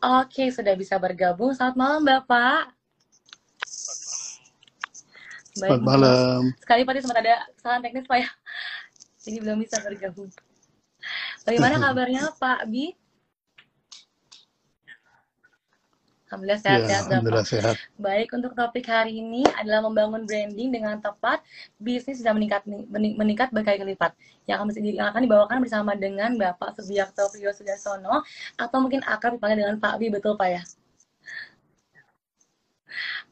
Oke, sudah bisa bergabung. Selamat malam, Bapak. Selamat malam. Sekali Pak, sempat ada kesalahan teknis, Pak ya. Jadi belum bisa bergabung. Bagaimana kabarnya, Pak Bi? Alhamdulillah sehat-sehat ya, Alhamdulillah sehat. Baik, untuk topik hari ini adalah membangun branding dengan tepat. Bisnis sudah meningkat meningkat berkali-kali lipat. Yang akan, yang akan dibawakan bersama dengan Bapak Subiakto Priyo Sudarsono atau mungkin akan dipanggil dengan Pak Bi, betul Pak ya?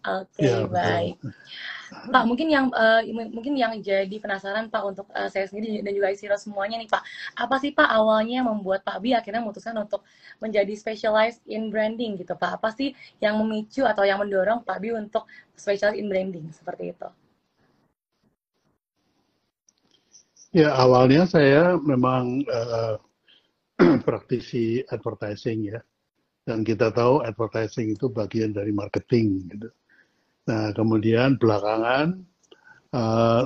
Oke, okay, ya, baik. Betul. Pak, mungkin yang uh, mungkin yang jadi penasaran Pak untuk uh, saya sendiri dan juga Isiro semuanya nih Pak. Apa sih Pak awalnya membuat Pak Bi akhirnya memutuskan untuk menjadi specialized in branding gitu Pak? Apa sih yang memicu atau yang mendorong Pak Bi untuk specialized in branding seperti itu? Ya, awalnya saya memang uh, praktisi advertising ya. Dan kita tahu advertising itu bagian dari marketing gitu. Nah, kemudian belakangan uh,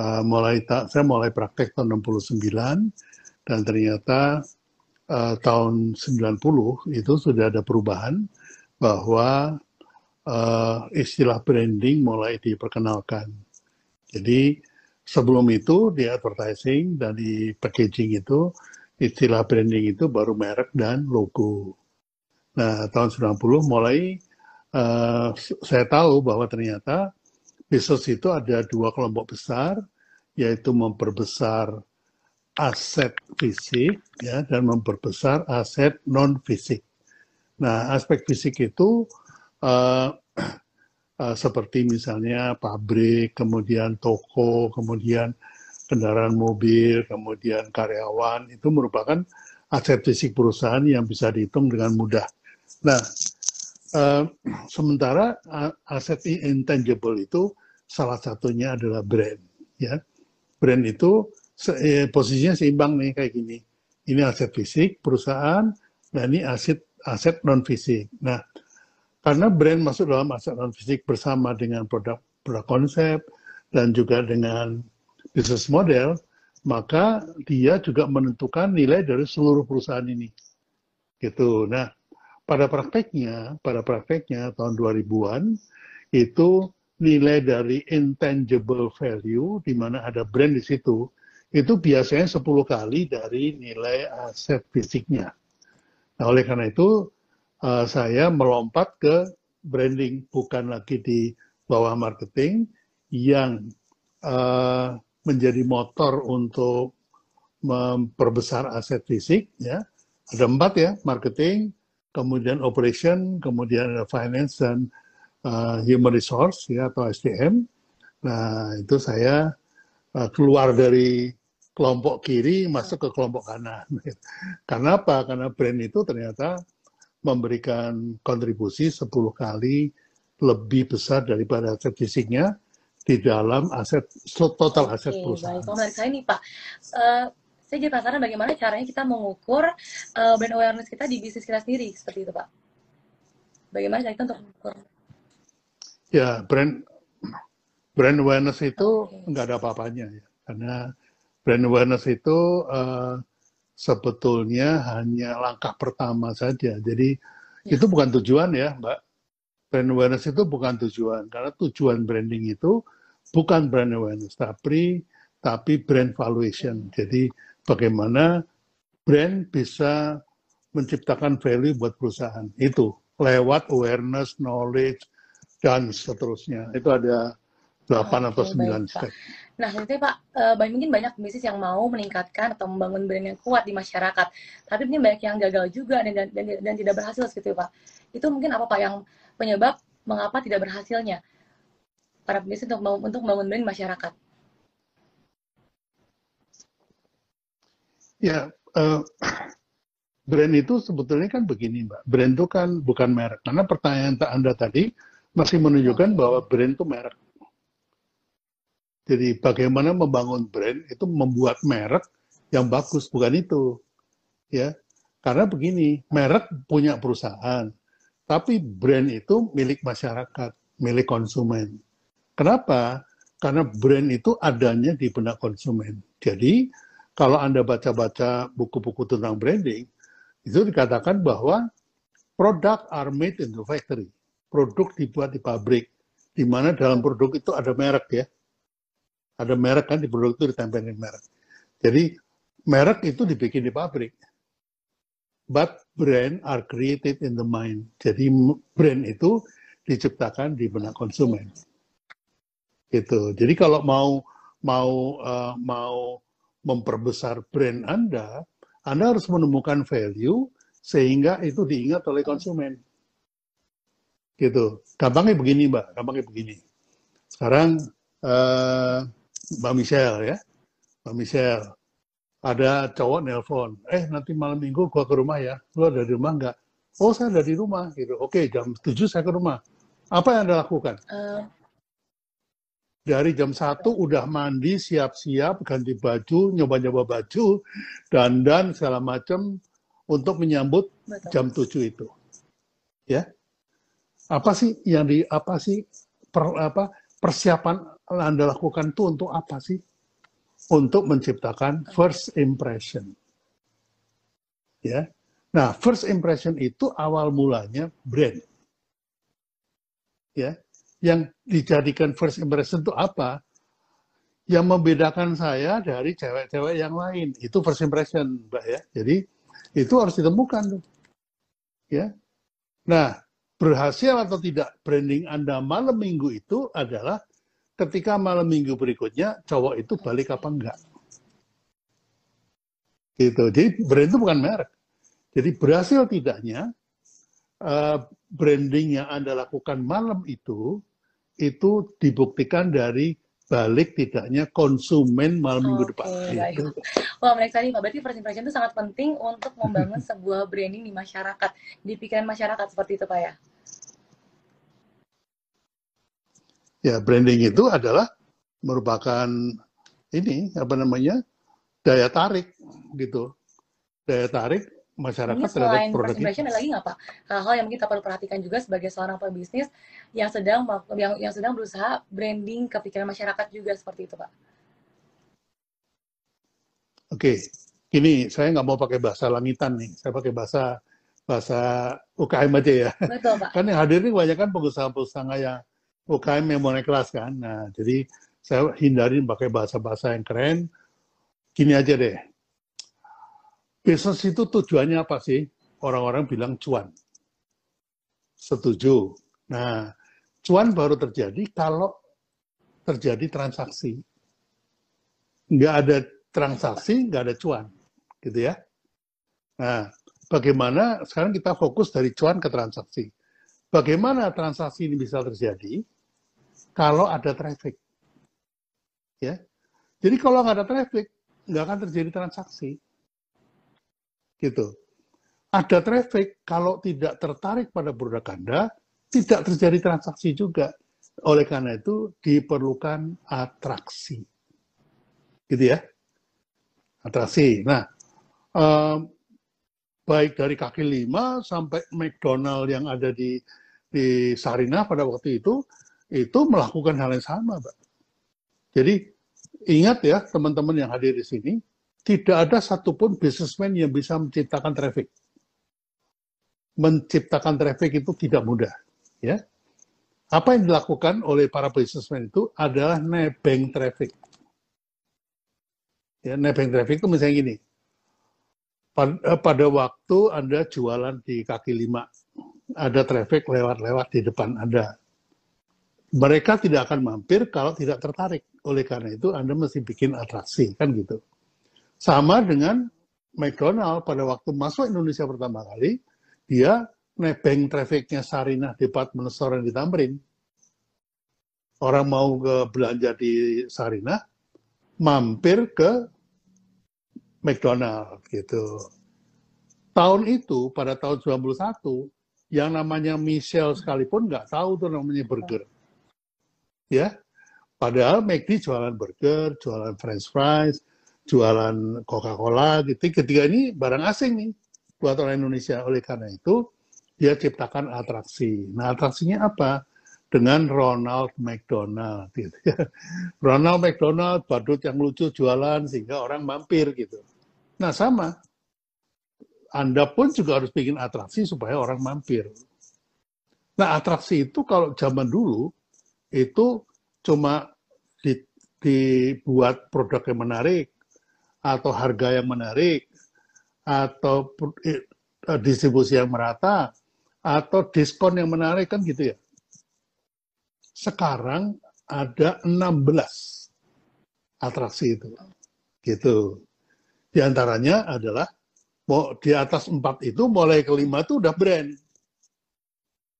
uh, mulai tak saya mulai praktek tahun 69 dan ternyata uh, tahun 90 itu sudah ada perubahan bahwa uh, istilah branding mulai diperkenalkan. Jadi sebelum itu di advertising dan di packaging itu istilah branding itu baru merek dan logo. Nah, tahun 90 mulai uh, saya tahu bahwa ternyata bisnis itu ada dua kelompok besar, yaitu memperbesar aset fisik ya dan memperbesar aset non fisik. Nah, aspek fisik itu uh, uh, seperti misalnya pabrik, kemudian toko, kemudian kendaraan mobil, kemudian karyawan itu merupakan aset fisik perusahaan yang bisa dihitung dengan mudah. Nah, Uh, sementara uh, aset intangible itu salah satunya adalah brand. Ya, brand itu eh, posisinya seimbang nih kayak gini. Ini aset fisik perusahaan, dan ini aset aset non fisik. Nah, karena brand masuk dalam aset non fisik bersama dengan produk produk konsep dan juga dengan business model, maka dia juga menentukan nilai dari seluruh perusahaan ini. Gitu. Nah, pada prakteknya, pada prakteknya tahun 2000-an itu nilai dari intangible value di mana ada brand di situ itu biasanya 10 kali dari nilai aset fisiknya. Nah, oleh karena itu uh, saya melompat ke branding bukan lagi di bawah marketing yang uh, menjadi motor untuk memperbesar aset fisik ya. Ada empat ya, marketing, kemudian operation, kemudian ada finance dan uh, human resource ya atau SDM. Nah itu saya uh, keluar dari kelompok kiri masuk ke kelompok kanan. Karena apa? Karena brand itu ternyata memberikan kontribusi 10 kali lebih besar daripada aset fisiknya di dalam aset total aset Oke, perusahaan. Baik, menarik sekali nih Pak. Uh, saya jadi penasaran bagaimana caranya kita mengukur uh, brand awareness kita di bisnis kita sendiri seperti itu pak. Bagaimana cara kita untuk mengukur? Ya brand brand awareness itu nggak okay. ada apa-apanya ya. Karena brand awareness itu uh, sebetulnya hanya langkah pertama saja. Jadi ya. itu bukan tujuan ya mbak. Brand awareness itu bukan tujuan. Karena tujuan branding itu bukan brand awareness tapi tapi brand valuation. Jadi bagaimana brand bisa menciptakan value buat perusahaan itu lewat awareness, knowledge dan seterusnya. Itu ada 8 atau 9 step. Nah, nanti Pak, uh, mungkin banyak bisnis yang mau meningkatkan atau membangun brand yang kuat di masyarakat, tapi mungkin banyak yang gagal juga dan, dan, dan tidak berhasil seperti itu Pak. Itu mungkin apa Pak yang penyebab mengapa tidak berhasilnya para bisnis untuk untuk membangun brand masyarakat? Ya, uh, brand itu sebetulnya kan begini, Mbak. Brand itu kan bukan merek. Karena pertanyaan Anda tadi masih menunjukkan bahwa brand itu merek. Jadi bagaimana membangun brand itu membuat merek yang bagus, bukan itu. Ya. Karena begini, merek punya perusahaan, tapi brand itu milik masyarakat, milik konsumen. Kenapa? Karena brand itu adanya di benak konsumen. Jadi kalau Anda baca-baca buku-buku tentang branding, itu dikatakan bahwa product are made in the factory. Produk dibuat di pabrik, di mana dalam produk itu ada merek ya. Ada merek kan di produk itu ditempelin merek. Jadi merek itu dibikin di pabrik. But brand are created in the mind. Jadi brand itu diciptakan di benak konsumen. Gitu. Jadi kalau mau mau uh, mau memperbesar brand Anda, Anda harus menemukan value sehingga itu diingat oleh konsumen. Gitu. Gampangnya begini, Mbak. Gampangnya begini. Sekarang uh, Mbak Michelle ya, Mbak Michelle, ada cowok nelpon, eh nanti malam minggu gua ke rumah ya, lu ada di rumah nggak? Oh saya ada di rumah, gitu. Oke jam 7 saya ke rumah. Apa yang anda lakukan? Uh, dari jam satu udah mandi, siap-siap, ganti baju, nyoba-nyoba baju, dan dan segala macam untuk menyambut Betul. jam 7 itu. Ya. Apa sih yang di apa sih per, apa persiapan Anda lakukan itu untuk apa sih? Untuk menciptakan first impression. Ya. Nah, first impression itu awal mulanya brand. Ya yang dijadikan first impression itu apa? Yang membedakan saya dari cewek-cewek yang lain. Itu first impression, Mbak ya. Jadi itu harus ditemukan tuh. Ya. Nah, berhasil atau tidak branding Anda malam minggu itu adalah ketika malam minggu berikutnya cowok itu balik apa enggak. Gitu. Jadi brand itu bukan merek. Jadi berhasil tidaknya uh, branding yang Anda lakukan malam itu itu dibuktikan dari balik tidaknya konsumen malam minggu depan. Gitu. Wah menarik sekali Pak. Berarti first impression itu sangat penting untuk membangun sebuah branding di masyarakat, di pikiran masyarakat seperti itu Pak ya? Ya branding itu adalah merupakan ini apa namanya daya tarik gitu, daya tarik masyarakat ini selain produk impression ada lagi nggak pak? Hal-hal yang mungkin kita perlu perhatikan juga sebagai seorang pebisnis yang sedang yang yang sedang berusaha branding kepikiran masyarakat juga seperti itu pak. Oke ini saya nggak mau pakai bahasa langitan nih. Saya pakai bahasa bahasa UKM aja ya. Betul pak. Kan yang hadir ini banyak kan pengusaha-pengusaha yang UKM yang mau naik kelas kan. Nah jadi saya hindarin pakai bahasa-bahasa yang keren. Gini aja deh Bisnis itu tujuannya apa sih? Orang-orang bilang cuan. Setuju. Nah, cuan baru terjadi kalau terjadi transaksi. Nggak ada transaksi, nggak ada cuan. Gitu ya. Nah, bagaimana sekarang kita fokus dari cuan ke transaksi. Bagaimana transaksi ini bisa terjadi kalau ada traffic? Ya. Jadi kalau nggak ada traffic, nggak akan terjadi transaksi gitu. Ada traffic, kalau tidak tertarik pada produk Anda, tidak terjadi transaksi juga. Oleh karena itu diperlukan atraksi. Gitu ya. Atraksi. Nah, um, baik dari kaki lima sampai McDonald yang ada di di Sarina pada waktu itu itu melakukan hal yang sama, Pak. Jadi ingat ya teman-teman yang hadir di sini, tidak ada satupun bisnismen yang bisa menciptakan traffic. Menciptakan traffic itu tidak mudah. Ya. Apa yang dilakukan oleh para bisnismen itu adalah nebeng traffic. Ya, nebeng traffic itu misalnya gini, eh, pada waktu Anda jualan di kaki lima, ada traffic lewat-lewat di depan Anda. Mereka tidak akan mampir kalau tidak tertarik. Oleh karena itu Anda mesti bikin atraksi, kan gitu. Sama dengan McDonald pada waktu masuk Indonesia pertama kali, dia nebeng trafficnya Sarinah Department Store di Tamrin. Orang mau ke belanja di Sarinah, mampir ke McDonald gitu. Tahun itu, pada tahun 91, yang namanya Michelle sekalipun nggak tahu tuh namanya burger. Ya, padahal McD jualan burger, jualan french fries, jualan Coca-Cola gitu. Ketiga ini barang asing nih buat orang Indonesia. Oleh karena itu dia ciptakan atraksi. Nah atraksinya apa? Dengan Ronald McDonald. Gitu ya. Ronald McDonald badut yang lucu jualan sehingga orang mampir gitu. Nah sama Anda pun juga harus bikin atraksi supaya orang mampir. Nah, atraksi itu kalau zaman dulu itu cuma di, dibuat produk yang menarik atau harga yang menarik atau eh, distribusi yang merata atau diskon yang menarik kan gitu ya. Sekarang ada 16 atraksi itu. Gitu. Di antaranya adalah di atas empat itu mulai kelima itu udah brand.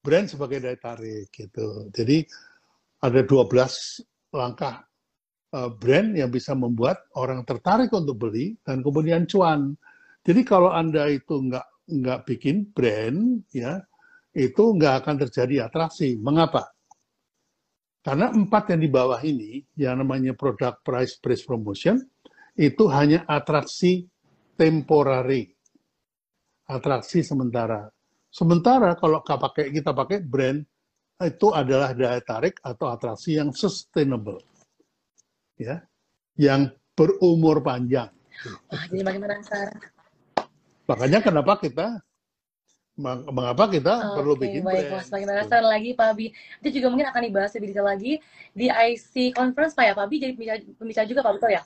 Brand sebagai daya tarik gitu. Jadi ada 12 langkah brand yang bisa membuat orang tertarik untuk beli dan kemudian cuan. Jadi kalau Anda itu nggak nggak bikin brand ya itu nggak akan terjadi atraksi. Mengapa? Karena empat yang di bawah ini, yang namanya product price price promotion, itu hanya atraksi temporary, atraksi sementara. Sementara kalau kita pakai, kita pakai brand, itu adalah daya tarik atau atraksi yang sustainable, ya, yang berumur panjang. Wah, jadi makin penasaran. Makanya kenapa kita mengapa kita okay, perlu bikin baik, brand. Semakin penasaran lagi Pak Abi. Itu juga mungkin akan dibahas lebih detail lagi di IC Conference Pak ya. Pak Abi jadi pembicara juga Pak, betul ya?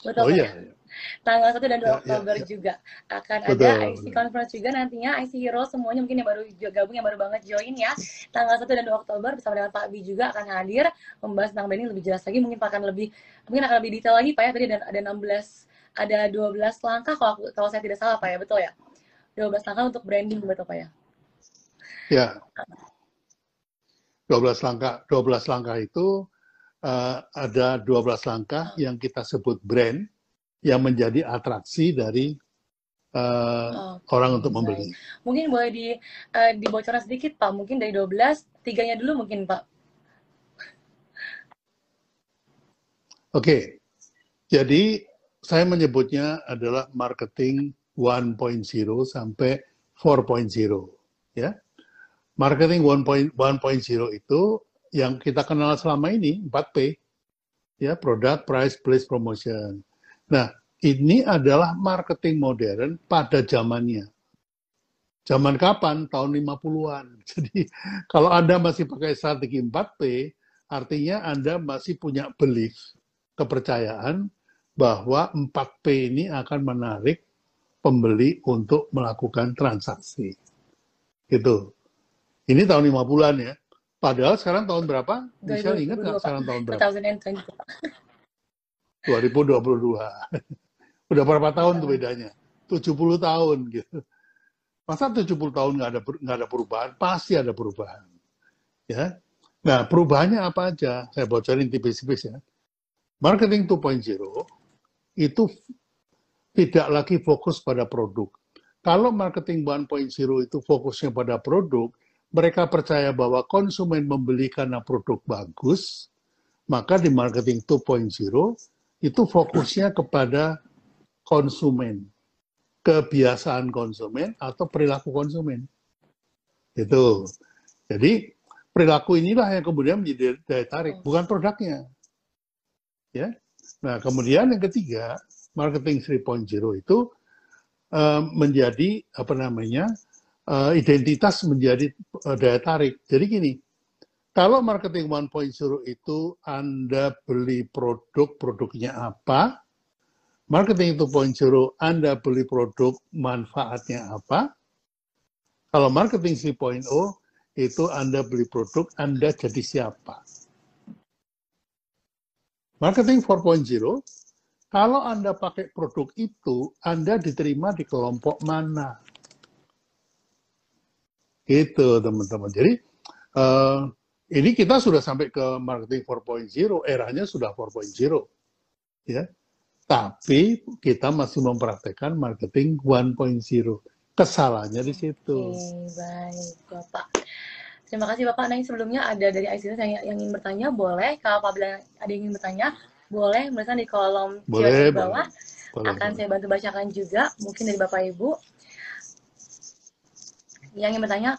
Betul oh, iya. Ya? Tanggal 1 dan 2 ya, Oktober ya, ya. juga akan betul, ada IC betul. Conference juga nantinya IC Hero semuanya mungkin yang baru gabung yang baru banget join ya. Tanggal 1 dan 2 Oktober bersama dengan Pak Abi juga akan hadir membahas tentang branding lebih jelas lagi mungkin akan lebih mungkin akan lebih detail lagi Pak ya. Tadi ada ada 16 ada 12 langkah kalau kalau saya tidak salah Pak ya, betul ya? 12 langkah untuk branding betul Pak ya? Ya. 12 langkah 12 langkah itu uh, ada 12 langkah oh. yang kita sebut brand yang menjadi atraksi dari uh, oh, orang untuk membeli. Mungkin boleh di uh, dibocorkan sedikit Pak, mungkin dari 12 tiganya dulu mungkin Pak. Oke. Okay. Jadi saya menyebutnya adalah marketing 1.0 sampai 4.0 ya. Marketing 1.0 itu yang kita kenal selama ini 4P ya, product, price, place, promotion. Nah, ini adalah marketing modern pada zamannya. Zaman kapan? Tahun 50-an. Jadi kalau Anda masih pakai strategi 4P, artinya Anda masih punya belief, kepercayaan bahwa 4P ini akan menarik pembeli untuk melakukan transaksi. Gitu. Ini tahun 50-an ya. Padahal sekarang tahun berapa? Bisa ingat nggak sekarang tahun berapa? 2022. Udah berapa tahun tuh bedanya? 70 tahun gitu. Masa 70 tahun nggak ada nggak ada perubahan? Pasti ada perubahan. Ya. Nah, perubahannya apa aja? Saya bocorin tipis-tipis ya. Marketing 2.0 itu tidak lagi fokus pada produk. Kalau marketing 1.0 itu fokusnya pada produk, mereka percaya bahwa konsumen membeli karena produk bagus, maka di marketing 2.0 itu fokusnya kepada konsumen, kebiasaan konsumen atau perilaku konsumen. Itu. Jadi perilaku inilah yang kemudian menjadi daya tarik, bukan produknya. Ya. Nah, kemudian yang ketiga, marketing 3.0 itu uh, menjadi apa namanya uh, identitas menjadi uh, daya tarik. Jadi gini, kalau marketing 1.0 itu Anda beli produk, produknya apa? Marketing 2.0 Anda beli produk, manfaatnya apa? Kalau marketing 3.0 itu Anda beli produk, Anda jadi siapa? Marketing 4.0 kalau Anda pakai produk itu, Anda diterima di kelompok mana? Gitu, teman-teman. Jadi, uh, ini kita sudah sampai ke marketing 4.0, eranya sudah 4.0. Ya. Tapi kita masih mempraktekkan marketing 1.0. Kesalahannya di situ. Oke, baik, Bapak. Terima kasih Bapak. Nah, sebelumnya ada dari ICT yang, yang ingin bertanya, boleh. Kalau apabila ada yang ingin bertanya, boleh menuliskan di kolom boleh, di bawah. Boleh, Akan boleh. saya bantu bacakan juga, mungkin dari Bapak Ibu. Yang ingin bertanya,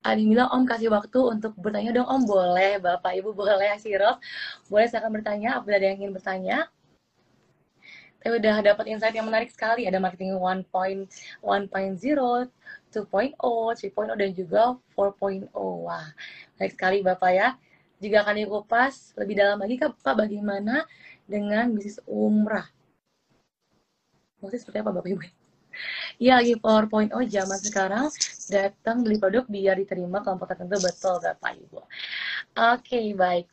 Adi bilang Om kasih waktu untuk bertanya dong Om boleh Bapak Ibu boleh Sirof boleh saya akan bertanya apabila ada yang ingin bertanya Tapi udah dapat insight yang menarik sekali. Ada marketing 1.0, 2.0, 3.0 dan juga 4.0. Wah, baik sekali Bapak ya. Jika akan dikupas lebih dalam lagi Kak, Pak bagaimana dengan bisnis umrah? Maksudnya seperti apa Bapak Ibu? Iya lagi 4.0 zaman sekarang datang beli produk biar diterima kelompok tertentu betul Bapak Ibu. Oke baik.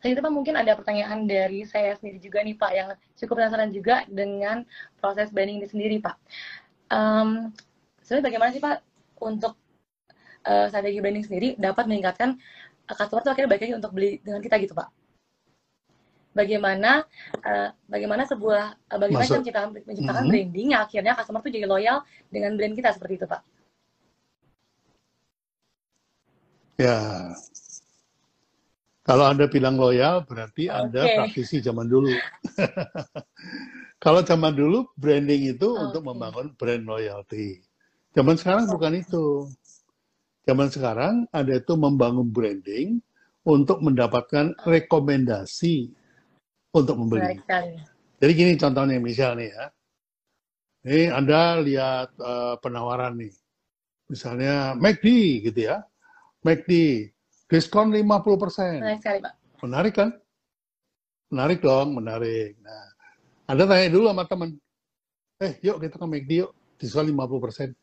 Selanjutnya Pak mungkin ada pertanyaan dari saya sendiri juga nih Pak yang cukup penasaran juga dengan proses branding ini sendiri Pak. Um, sebenarnya bagaimana sih Pak untuk uh, strategi branding sendiri dapat meningkatkan uh, customer itu akhirnya baik lagi untuk beli dengan kita gitu Pak? Bagaimana uh, bagaimana sebuah uh, bagaimana kita menciptakan, menciptakan mm -hmm. branding yang akhirnya customer tuh jadi loyal dengan brand kita seperti itu Pak? Ya, kalau Anda bilang loyal, berarti okay. Anda praktisi zaman dulu. Kalau zaman dulu, branding itu okay. untuk membangun brand loyalty. Zaman sekarang bukan itu. Zaman sekarang ada itu membangun branding untuk mendapatkan rekomendasi untuk membeli. Jadi gini contohnya misalnya ya. Ini Anda lihat uh, penawaran nih. Misalnya McD gitu ya. McD diskon 50%. Menarik sekali, Pak. Menarik kan? Menarik dong, menarik. Nah, Anda tanya dulu sama teman. Eh, yuk kita ke McD yuk. Diskon 50%.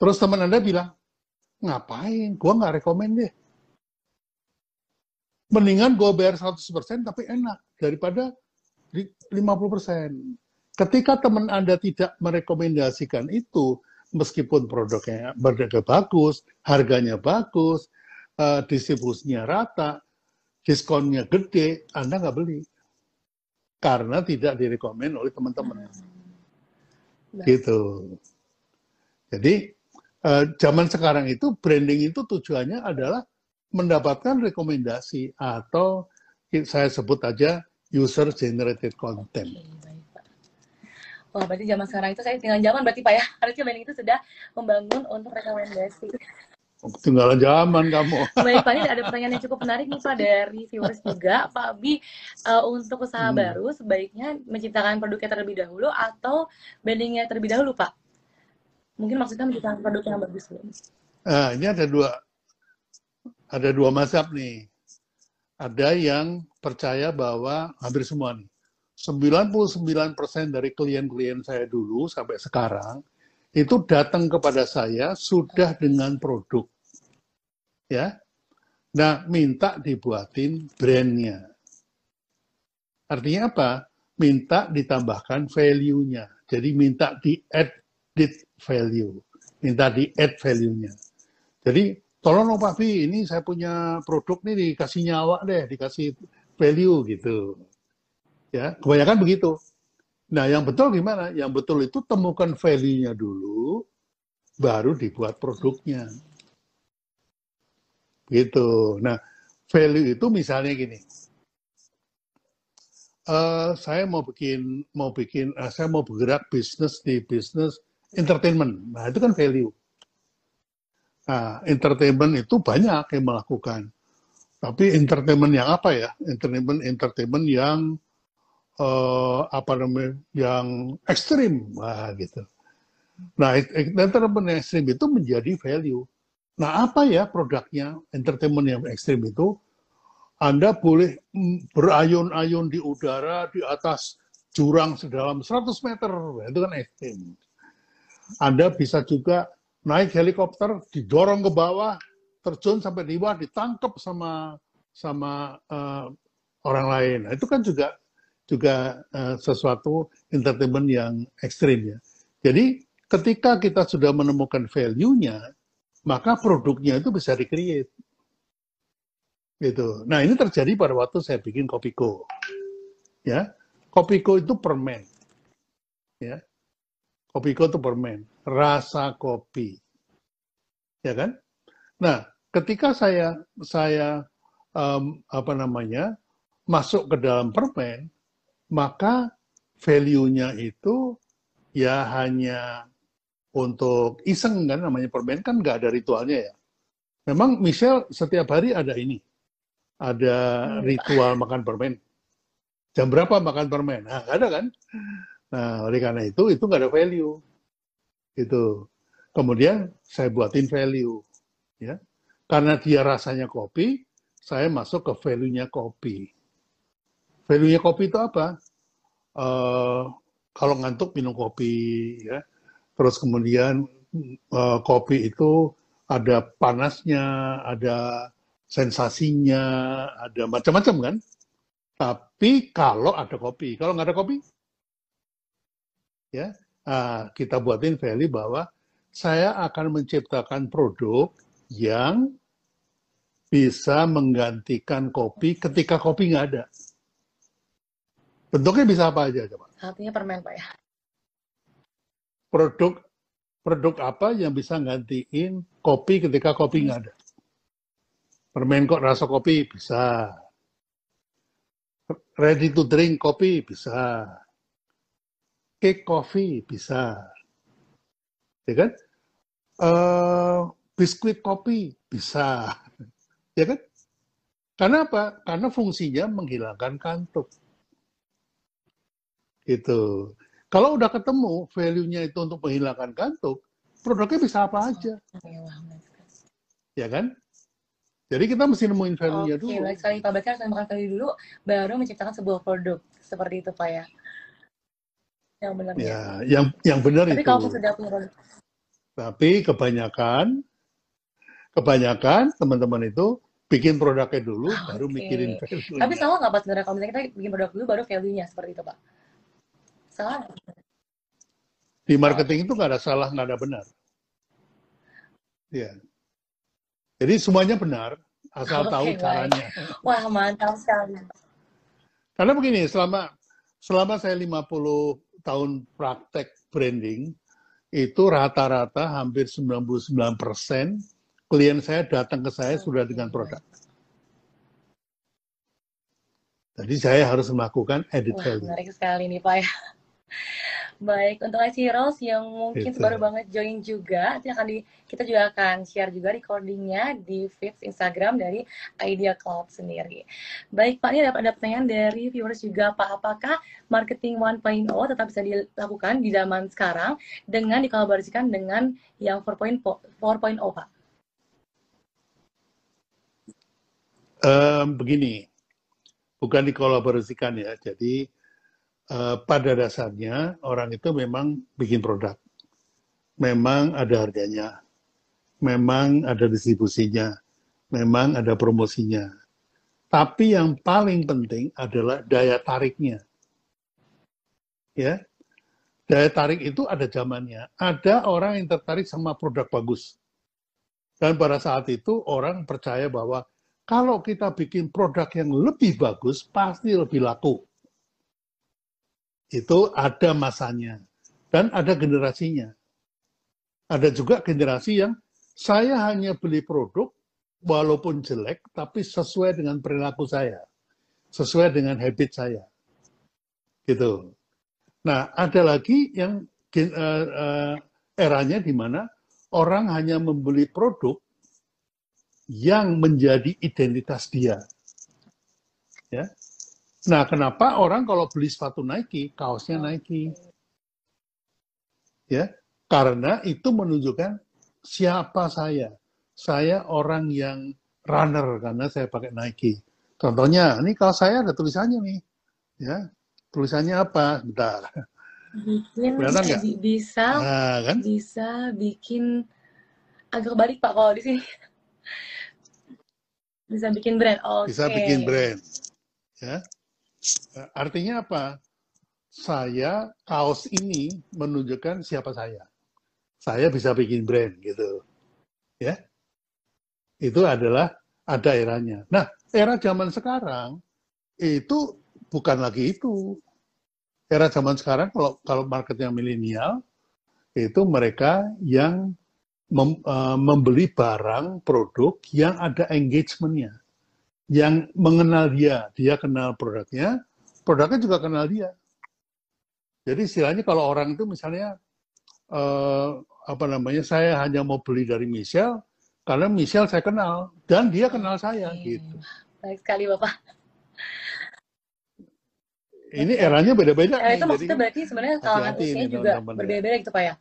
Terus teman Anda bilang, ngapain? Gua nggak rekomend deh. Mendingan gue bayar 100% tapi enak daripada 50%. Ketika teman Anda tidak merekomendasikan itu, meskipun produknya berdaging bagus, harganya bagus, uh, distribusinya rata, diskonnya gede, Anda nggak beli. Karena tidak direkomend oleh teman-teman. Hmm. Gitu. Jadi uh, zaman sekarang itu branding itu tujuannya adalah mendapatkan rekomendasi atau saya sebut aja user generated content. Wah, berarti zaman sekarang itu saya tinggal zaman berarti Pak ya. Harusnya branding itu sudah membangun untuk rekomendasi. Tinggal zaman kamu. Baik Pak, ini ada pertanyaan yang cukup menarik nih Pak dari viewers juga. Pak Abi, uh, untuk usaha hmm. baru sebaiknya menciptakan produknya terlebih dahulu atau brandingnya terlebih dahulu Pak? Mungkin maksudnya menciptakan produk yang bagus dulu. Nah, ini ada dua ada dua mazhab nih. Ada yang percaya bahwa hampir semua nih, 99% dari klien-klien saya dulu sampai sekarang itu datang kepada saya sudah dengan produk. Ya. Nah, minta dibuatin brandnya. Artinya apa? Minta ditambahkan value-nya. Jadi minta di add added value, minta di add value-nya. Jadi tolong dong Pak Fi, ini saya punya produk nih dikasih nyawa deh, dikasih value gitu. Ya, kebanyakan begitu. Nah, yang betul gimana? Yang betul itu temukan value-nya dulu, baru dibuat produknya. Gitu. Nah, value itu misalnya gini. Uh, saya mau bikin mau bikin uh, saya mau bergerak bisnis di bisnis entertainment. Nah, itu kan value. Nah, entertainment itu banyak yang melakukan. Tapi entertainment yang apa ya? Entertainment entertainment yang uh, apa namanya? yang ekstrim, wah gitu. Nah, entertainment yang ekstrim itu menjadi value. Nah, apa ya produknya entertainment yang ekstrim itu? Anda boleh mm, berayun-ayun di udara di atas jurang sedalam 100 meter, itu kan ekstrim. Anda bisa juga naik helikopter, didorong ke bawah, terjun sampai di bawah, ditangkap sama sama uh, orang lain. Nah, itu kan juga juga uh, sesuatu entertainment yang ekstrim ya. Jadi ketika kita sudah menemukan value-nya, maka produknya itu bisa di-create. Gitu. Nah, ini terjadi pada waktu saya bikin Kopiko. Ya. Kopiko itu permen. Ya. Kopiko itu permen, rasa kopi. Ya kan? Nah, ketika saya saya um, apa namanya masuk ke dalam permen, maka value-nya itu ya hanya untuk iseng kan namanya permen kan nggak ada ritualnya ya. Memang Michelle setiap hari ada ini, ada hmm. ritual makan permen. Jam berapa makan permen? Nah, ada kan? Nah, oleh karena itu, itu nggak ada value. Itu. Kemudian saya buatin value. ya Karena dia rasanya kopi, saya masuk ke value-nya kopi. Value-nya kopi itu apa? Uh, kalau ngantuk minum kopi, ya. Terus kemudian uh, kopi itu ada panasnya, ada sensasinya, ada macam-macam kan. Tapi kalau ada kopi, kalau nggak ada kopi, ya uh, kita buatin value bahwa saya akan menciptakan produk yang bisa menggantikan kopi ketika kopi nggak ada. Bentuknya bisa apa aja coba? Artinya permen pak ya. Produk produk apa yang bisa gantiin kopi ketika kopi nggak ada? Permen kok rasa kopi bisa ready to drink kopi bisa, cake coffee bisa, ya kan? Uh, biskuit kopi bisa, ya kan? Karena apa? Karena fungsinya menghilangkan kantuk. Gitu. Kalau udah ketemu value-nya itu untuk menghilangkan kantuk, produknya bisa apa aja. Ya kan? Jadi kita mesti nemuin value-nya dulu. Oke, baik sekali Pak Bakar value dulu, baru menciptakan sebuah produk. Seperti itu Pak ya. Yang benar ya. ya. Yang yang benar Tapi itu. kalau sudah punya. Tapi kebanyakan kebanyakan teman-teman itu bikin produknya dulu, oh, baru mikirin value. Tapi salah nggak Pak sebenarnya kalau misalnya kita bikin produk dulu, baru value-nya seperti itu Pak? Salah Di marketing itu nggak ada salah, nggak ada benar. Ya. Jadi semuanya benar, asal okay, tahu baik. caranya. Wah, mantap sekali. Karena begini, selama selama saya 50 tahun praktek branding, itu rata-rata hampir 99 persen klien saya datang ke saya sudah dengan produk. Jadi saya harus melakukan edit Wah, value. Menarik sekali nih Pak ya. Baik, untuk IC Rose yang mungkin baru banget join juga, nanti akan di, kita juga akan share juga recordingnya di feed Instagram dari Idea Cloud sendiri. Baik, Pak, ini ada, ada pertanyaan dari viewers juga, Pak, apakah marketing 1.0 tetap bisa dilakukan di zaman sekarang dengan dikolaborasikan dengan yang 4.0, Pak? Um, begini, bukan dikolaborasikan ya, jadi pada dasarnya orang itu memang bikin produk. Memang ada harganya. Memang ada distribusinya. Memang ada promosinya. Tapi yang paling penting adalah daya tariknya. Ya. Daya tarik itu ada zamannya. Ada orang yang tertarik sama produk bagus. Dan pada saat itu orang percaya bahwa kalau kita bikin produk yang lebih bagus, pasti lebih laku itu ada masanya dan ada generasinya. Ada juga generasi yang saya hanya beli produk walaupun jelek tapi sesuai dengan perilaku saya, sesuai dengan habit saya. Gitu. Nah, ada lagi yang uh, uh, eranya di mana orang hanya membeli produk yang menjadi identitas dia. Ya. Nah, kenapa orang kalau beli sepatu Nike, kaosnya Nike? Ya, karena itu menunjukkan siapa saya. Saya orang yang runner karena saya pakai Nike. Contohnya, ini kaos saya ada tulisannya nih. Ya, tulisannya apa? Bentar. Bikin nggak? bisa, nah, kan? bisa bikin agak balik Pak kalau di sini. Bisa bikin brand. Okay. Bisa bikin brand. Ya. Artinya apa? Saya kaos ini menunjukkan siapa saya. Saya bisa bikin brand gitu. Ya. Itu adalah ada eranya. Nah, era zaman sekarang itu bukan lagi itu. Era zaman sekarang kalau kalau marketnya milenial itu mereka yang mem, uh, membeli barang produk yang ada engagementnya yang mengenal dia, dia kenal produknya, produknya juga kenal dia. Jadi istilahnya kalau orang itu misalnya eh, apa namanya, saya hanya mau beli dari Michelle karena Michelle saya kenal dan dia kenal saya hmm. gitu. Baik sekali Bapak. ini eranya beda-beda. Era itu maksudnya jadi, berarti sebenarnya kalangan usianya juga berbeda-beda gitu Pak ya?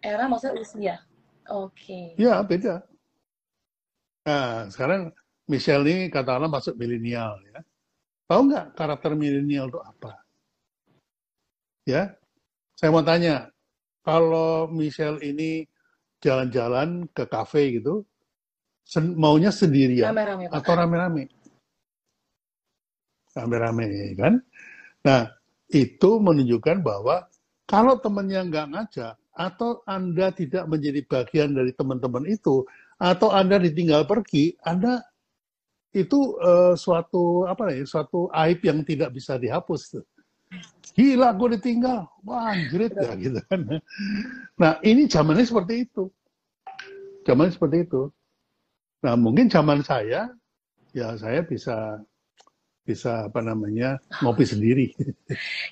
Era maksudnya usia? Oke. Okay. Ya, beda. Nah, sekarang Michelle ini katakanlah masuk milenial ya. Tahu nggak karakter milenial itu apa? Ya, saya mau tanya, kalau Michelle ini jalan-jalan ke kafe gitu, sen maunya sendirian rame -rame, atau rame-rame? Rame-rame, kan? Nah, itu menunjukkan bahwa kalau temannya nggak ngajak, atau Anda tidak menjadi bagian dari teman-teman itu, atau Anda ditinggal pergi, Anda itu uh, suatu apa ya suatu aib yang tidak bisa dihapus tuh. Gila gue ditinggal, wah anjrit ya gitu kan. Nah ini zamannya seperti itu, zamannya seperti itu. Nah mungkin zaman saya, ya saya bisa bisa apa namanya ngopi sendiri.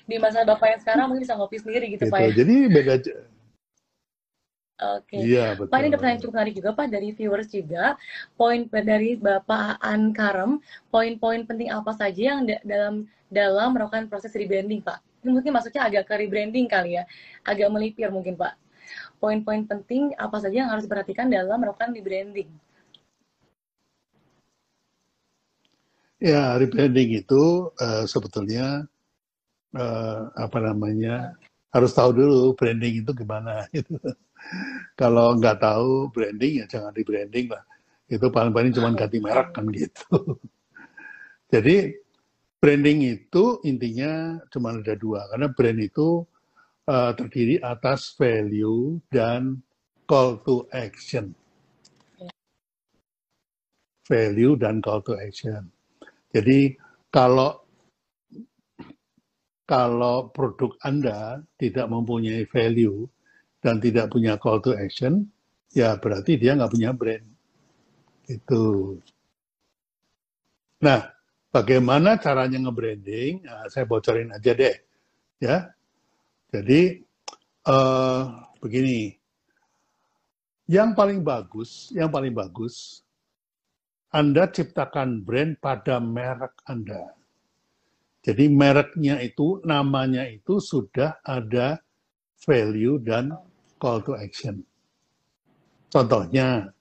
Di masa bapak yang sekarang mungkin bisa ngopi sendiri gitu, gitu. pak ya. Jadi beda Oke. Iya, betul. Pak ini ada pertanyaan cukup menarik juga Pak dari viewers juga. Poin dari Bapak Ankarem, poin-poin penting apa saja yang da dalam dalam melakukan proses rebranding Pak? Ini mungkin maksudnya agak ke rebranding kali ya, agak melipir mungkin Pak. Poin-poin penting apa saja yang harus diperhatikan dalam melakukan rebranding? Ya, rebranding itu uh, sebetulnya uh, apa namanya harus tahu dulu branding itu gimana gitu. Kalau nggak tahu branding ya jangan di branding lah. Itu paling-paling cuma ganti merek kan gitu. Jadi branding itu intinya cuma ada dua karena brand itu uh, terdiri atas value dan call to action. Value dan call to action. Jadi kalau kalau produk Anda tidak mempunyai value, dan tidak punya call to action, ya berarti dia nggak punya brand. Itu. Nah, bagaimana caranya nge-branding? Nah, saya bocorin aja deh. Ya. Jadi, uh, begini. Yang paling bagus, yang paling bagus, Anda ciptakan brand pada merek Anda. Jadi mereknya itu, namanya itu sudah ada value dan call to action. Contohnya,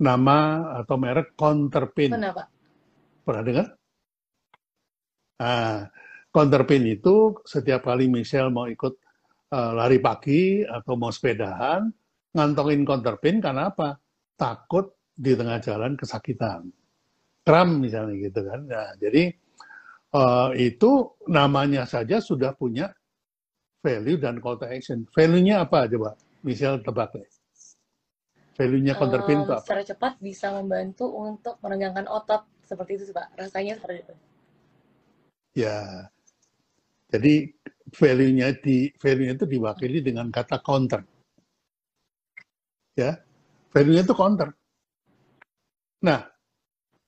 nama atau merek Counterpin. Kenapa? Pernah dengar? Nah, Counterpin itu setiap kali Michelle mau ikut uh, lari pagi atau mau sepedahan, ngantongin Counterpin karena apa? Takut di tengah jalan kesakitan. Kram misalnya gitu kan. Nah, jadi uh, itu namanya saja sudah punya value dan call to action. Value-nya apa coba? Misal tebak deh. Value-nya counterpin um, itu apa? Secara cepat bisa membantu untuk menegangkan otot seperti itu Pak. Rasanya seperti itu. Ya. Jadi value-nya di value-nya itu diwakili dengan kata counter. Ya. Value-nya itu counter. Nah,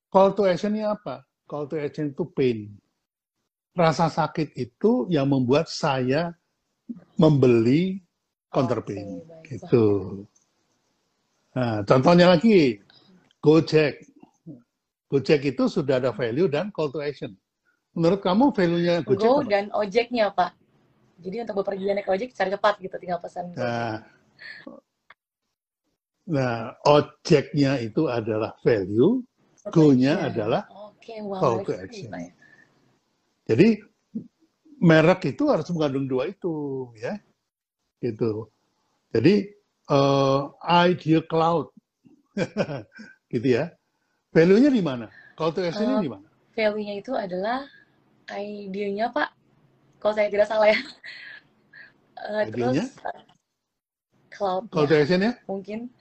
call to action-nya apa? Call to action itu pain. Rasa sakit itu yang membuat saya membeli counterpin okay, gitu. Nah, contohnya lagi Gojek. Gojek itu sudah ada value dan call to action. Menurut kamu value-nya Gojek Go apa? dan ojeknya, Pak. Jadi untuk bepergian naik ojek secara cepat gitu, tinggal pesan. Nah, nah ojeknya itu adalah value, go-nya adalah okay, wow, call to action. Ya. Jadi merek itu harus mengandung dua itu ya. Gitu. Jadi uh, idea cloud. Gitu ya. Value-nya di mana? Call to action-nya uh, di mana? value-nya itu adalah idenya pak. Kalau saya tidak salah ya. Uh, terus uh, cloud call to action-nya? mungkin.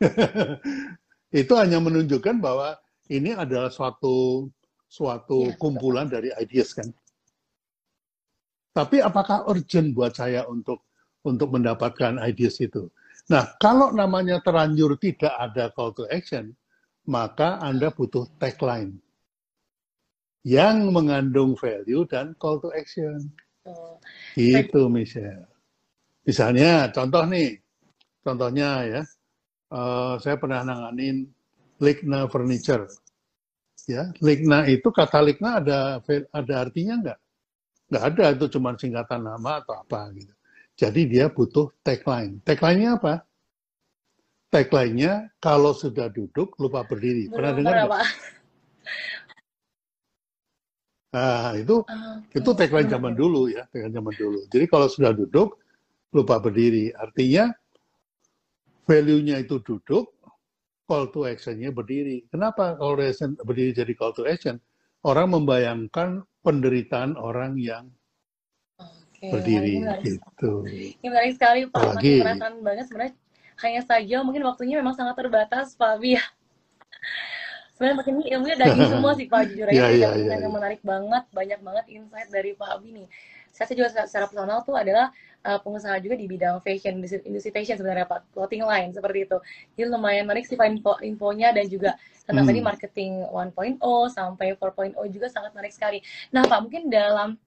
Itu hanya menunjukkan bahwa ini adalah suatu suatu ya, kumpulan betul. dari ideas kan. Tapi apakah urgent buat saya untuk untuk mendapatkan ideas itu? Nah, kalau namanya terlanjur tidak ada call to action, maka Anda butuh tagline yang mengandung value dan call to action. Oh. Itu Michelle. Misalnya, contoh nih, contohnya ya, uh, saya pernah nanganin Ligna Furniture Ya, Ligna itu kata Ligna ada ada artinya nggak? Nggak ada, itu cuma singkatan nama atau apa gitu. Jadi dia butuh tagline. Tagline-nya apa? Tagline-nya kalau sudah duduk lupa berdiri. Pernah dengar nggak? Nah, itu okay. itu tagline zaman dulu ya, tagline zaman dulu. Jadi kalau sudah duduk lupa berdiri. Artinya value-nya itu duduk, call to action-nya berdiri. Kenapa call to action berdiri jadi call to action? Orang membayangkan penderitaan orang yang Oke, berdiri gitu. Ini menarik sekali Pak. Apalagi, perasaan banget sebenarnya hanya saja mungkin waktunya memang sangat terbatas Pak Bi. sebenarnya makin ini ilmunya daging semua sih Pak jujur aja yeah, yeah, yeah. menarik banget banyak banget insight dari Pak Abi nih saya juga secara personal tuh adalah uh, pengusaha juga di bidang fashion, industri fashion sebenarnya Pak, clothing line seperti itu. Jadi lumayan menarik sih Pak info, infonya dan juga tentang hmm. tadi marketing 1.0 sampai 4.0 juga sangat menarik sekali. Nah Pak, mungkin dalam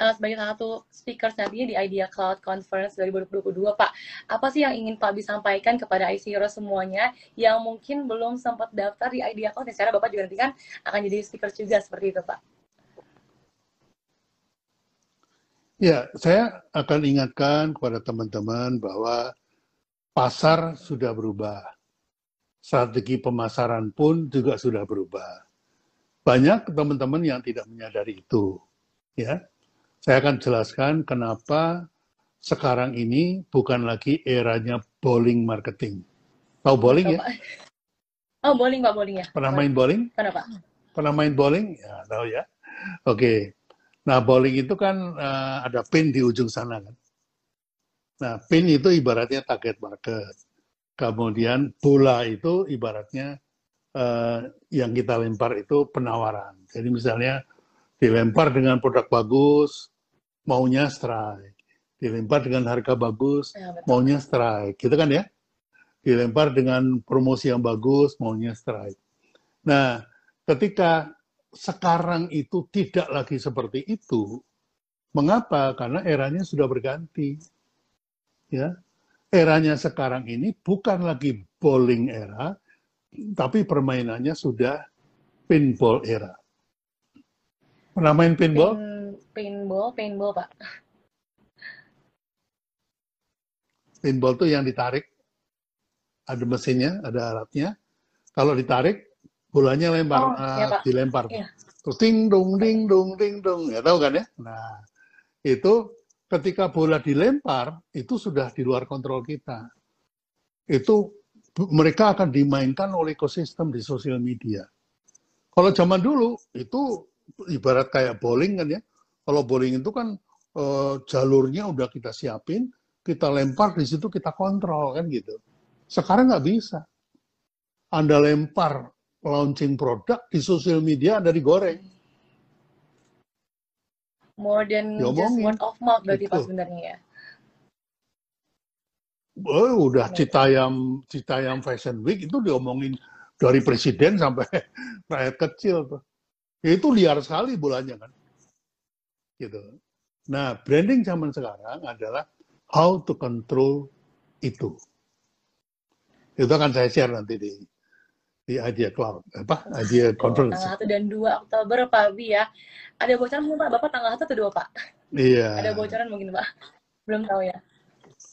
uh, sebagai salah satu speaker nantinya di Idea Cloud Conference 2022 Pak, apa sih yang ingin Pak bisa sampaikan kepada IC Hero semuanya yang mungkin belum sempat daftar di Idea Cloud, secara Bapak juga nanti kan akan jadi speaker juga seperti itu Pak. Ya, saya akan ingatkan kepada teman-teman bahwa pasar sudah berubah. Strategi pemasaran pun juga sudah berubah. Banyak teman-teman yang tidak menyadari itu. Ya, saya akan jelaskan kenapa sekarang ini bukan lagi eranya bowling marketing. Tahu bowling ya? Oh, bowling Pak, bowling ya. Pernah main bowling? Pernah Pak. Pernah main bowling? Ya, tahu ya. Oke. Nah, bowling itu kan uh, ada pin di ujung sana kan. Nah, pin itu ibaratnya target market. Kemudian bola itu ibaratnya uh, yang kita lempar itu penawaran. Jadi misalnya dilempar dengan produk bagus, maunya strike. Dilempar dengan harga bagus, ya, maunya strike. Gitu kan ya? Dilempar dengan promosi yang bagus, maunya strike. Nah, ketika sekarang itu tidak lagi seperti itu. Mengapa? Karena eranya sudah berganti. Ya. Eranya sekarang ini bukan lagi bowling era, tapi permainannya sudah pinball era. Pernah main pinball? Pin, pinball, pinball, Pak. Pinball itu yang ditarik, ada mesinnya, ada alatnya. Kalau ditarik, bolanya lempar oh, uh, ya, dilempar. Ya. terus ding dong ding dong ding dong. Ya tahu kan ya? Nah itu ketika bola dilempar itu sudah di luar kontrol kita. Itu mereka akan dimainkan oleh ekosistem di sosial media. Kalau zaman dulu itu ibarat kayak bowling kan ya. Kalau bowling itu kan uh, jalurnya udah kita siapin kita lempar di situ kita kontrol kan gitu. Sekarang nggak bisa. Anda lempar launching produk di sosial media Anda digoreng. More than Diomongin. just word of mouth berarti Pak sebenarnya ya. Oh, udah Citayam Citayam Fashion Week itu diomongin dari presiden sampai rakyat kecil tuh. Itu liar sekali bulannya kan. Gitu. Nah, branding zaman sekarang adalah how to control itu. Itu akan saya share nanti di di Idea Cloud, apa Idea Conference. Tanggal 1 dan 2 Oktober Pak Bi ya. Ada bocoran mungkin Pak? Bapak tanggal 1 atau 2 Pak? Iya. Ada bocoran mungkin Pak? Belum tahu ya.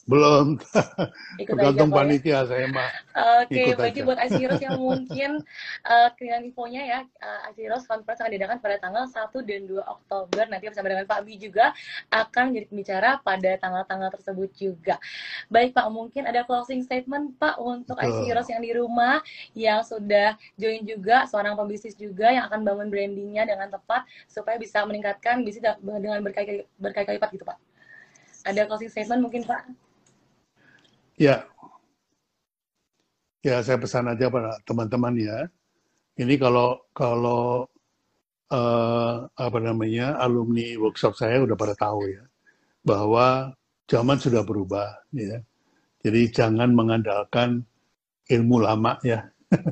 Belum. Tergantung panitia ya. saya mah. Oke, okay, berarti buat Heroes yang mungkin uh, kehilangan infonya ya, uh, IC Heroes Conference akan diadakan pada tanggal 1 dan 2 Oktober. Nanti bersama dengan Pak Bi juga akan menjadi pembicara pada tanggal-tanggal tersebut juga. Baik Pak, mungkin ada closing statement Pak untuk Heroes yang di rumah yang sudah join juga, seorang pembisnis juga yang akan bangun brandingnya dengan tepat supaya bisa meningkatkan bisnis dengan berkali-kali lipat gitu Pak. Ada closing statement mungkin Pak? Ya, ya saya pesan aja pada teman-teman ya. Ini kalau kalau uh, apa namanya alumni workshop saya udah pada tahu ya bahwa zaman sudah berubah ya. Jadi jangan mengandalkan ilmu lama ya.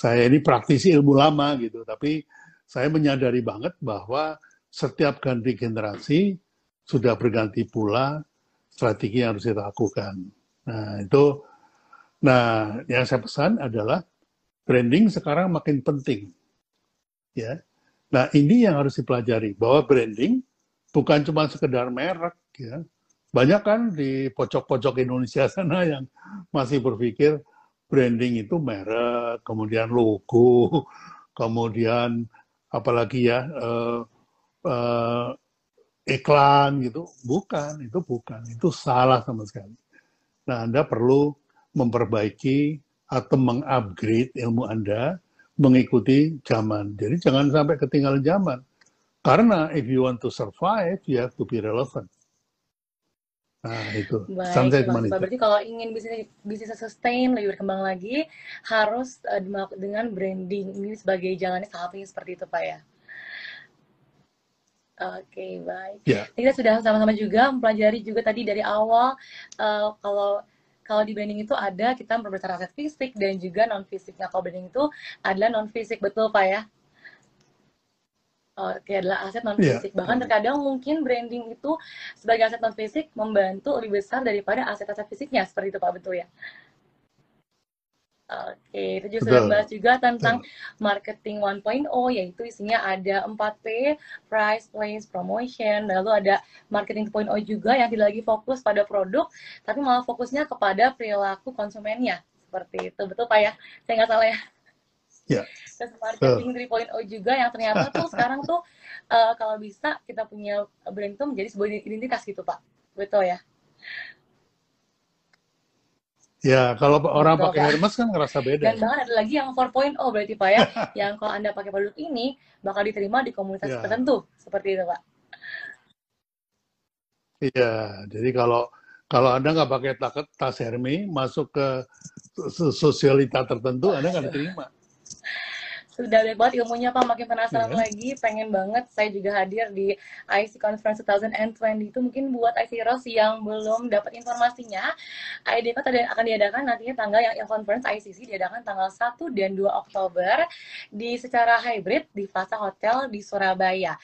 saya ini praktisi ilmu lama gitu, tapi saya menyadari banget bahwa setiap ganti generasi sudah berganti pula strategi yang harus kita lakukan. Nah, itu nah yang saya pesan adalah branding sekarang makin penting. ya. Nah, ini yang harus dipelajari bahwa branding bukan cuma sekedar merek ya. Banyak kan di pojok-pojok Indonesia sana yang masih berpikir branding itu merek, kemudian logo, kemudian apalagi ya uh, uh, iklan gitu. Bukan, itu bukan. Itu salah sama sekali. Nah, Anda perlu memperbaiki atau mengupgrade ilmu Anda mengikuti zaman. Jadi jangan sampai ketinggalan zaman. Karena if you want to survive, you have to be relevant. Nah, itu. Baik, Sunset Money. Berarti kalau ingin bisnis bisnis sustain, lebih berkembang lagi, harus uh, dengan branding ini sebagai jalannya salah satunya seperti itu, Pak ya. Oke, okay, baik. Yeah. Kita sudah sama-sama juga mempelajari juga tadi dari awal uh, kalau kalau di branding itu ada kita memperbaiki aset fisik dan juga non fisik. Nah, kalau branding itu adalah non fisik, betul Pak ya? Oke, adalah aset non fisik. Yeah. Bahkan terkadang mungkin branding itu sebagai aset non fisik membantu lebih besar daripada aset-aset fisiknya, seperti itu Pak, betul ya? Oke, itu juga sudah bahas juga tentang marketing 1.0, yaitu isinya ada 4P, price, place, promotion, lalu ada marketing 2.0 juga yang tidak lagi fokus pada produk, tapi malah fokusnya kepada perilaku konsumennya. Seperti itu, betul Pak ya? Saya nggak salah ya? Ya. Terus marketing 3.0 juga yang ternyata tuh sekarang tuh uh, kalau bisa kita punya brand itu menjadi sebuah identitas gitu Pak. Betul ya? Ya, kalau orang Betul, pakai Hermes kan ngerasa beda. Dan bahkan ada lagi yang 4.0 berarti Pak ya, yang kalau Anda pakai produk ini bakal diterima di komunitas ya. tertentu, seperti itu Pak. Iya, jadi kalau kalau Anda nggak pakai tas Hermes, masuk ke sosialita tertentu, Anda nggak diterima sudah banyak banget ilmunya Pak, makin penasaran yeah. lagi, pengen banget saya juga hadir di IC Conference 2020 itu mungkin buat IC Rose yang belum dapat informasinya, IDK tadi akan diadakan nantinya tanggal yang, yang conference ICC diadakan tanggal 1 dan 2 Oktober di secara hybrid di Plaza Hotel di Surabaya.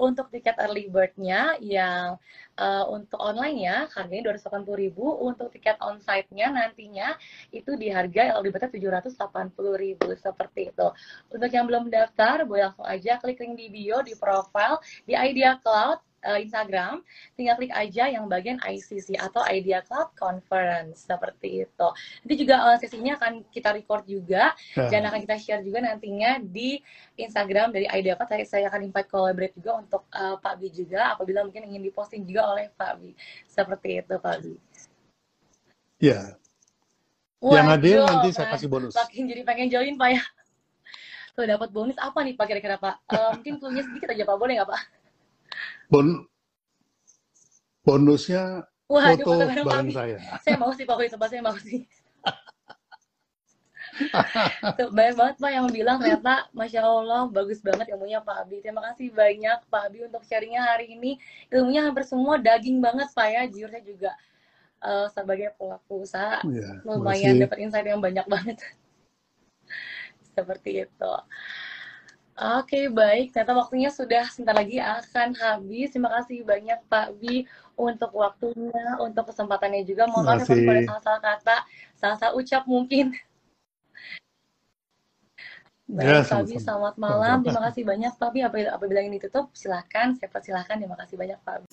Untuk tiket early bird-nya yang uh, untuk online-nya harganya 280.000, untuk tiket on-site-nya nantinya itu di harga betul 780.000 seperti itu. Untuk yang belum mendaftar, boleh langsung aja klik link di bio di profile di Idea Cloud Instagram, tinggal klik aja yang bagian ICC atau Idea Cloud Conference seperti itu. Nanti juga uh, sesinya akan kita record juga yeah. dan akan kita share juga nantinya di Instagram dari Idea Cloud. Saya, akan invite collaborate juga untuk uh, Pak Bi juga apabila mungkin ingin diposting juga oleh Pak Bi. Seperti itu Pak Bi. Ya. Yeah. yang hadir nanti saya kasih bonus. Makin jadi pengen join Pak ya. Tuh dapat bonus apa nih Pak kira-kira Pak? Uh, mungkin clue sedikit aja Pak, boleh nggak Pak? Bon bonusnya Wah, foto bareng saya. Saya mau sih pokoknya itu, saya mau sih. Tuh, banyak banget Pak yang bilang ternyata Masya Allah bagus banget ilmunya Pak Abi. Terima kasih banyak Pak Abi untuk sharingnya hari ini. Ilmunya hampir semua daging banget Pak ya. Jujur saya juga uh, sebagai pelaku usaha ya, lumayan dapat insight yang banyak banget. Seperti itu. Oke, baik. Ternyata waktunya sudah sebentar lagi akan habis. Terima kasih banyak Pak Bi untuk waktunya, untuk kesempatannya juga. Mohon maaf ya pada salah-salah kata, salah-salah ucap mungkin. Ya, baik, ya, Pak Bi, selamat malam. Terima kasih banyak Pak Bi. Apabila, apabila ini tutup, silahkan. Saya persilahkan. Terima kasih banyak Pak Bi.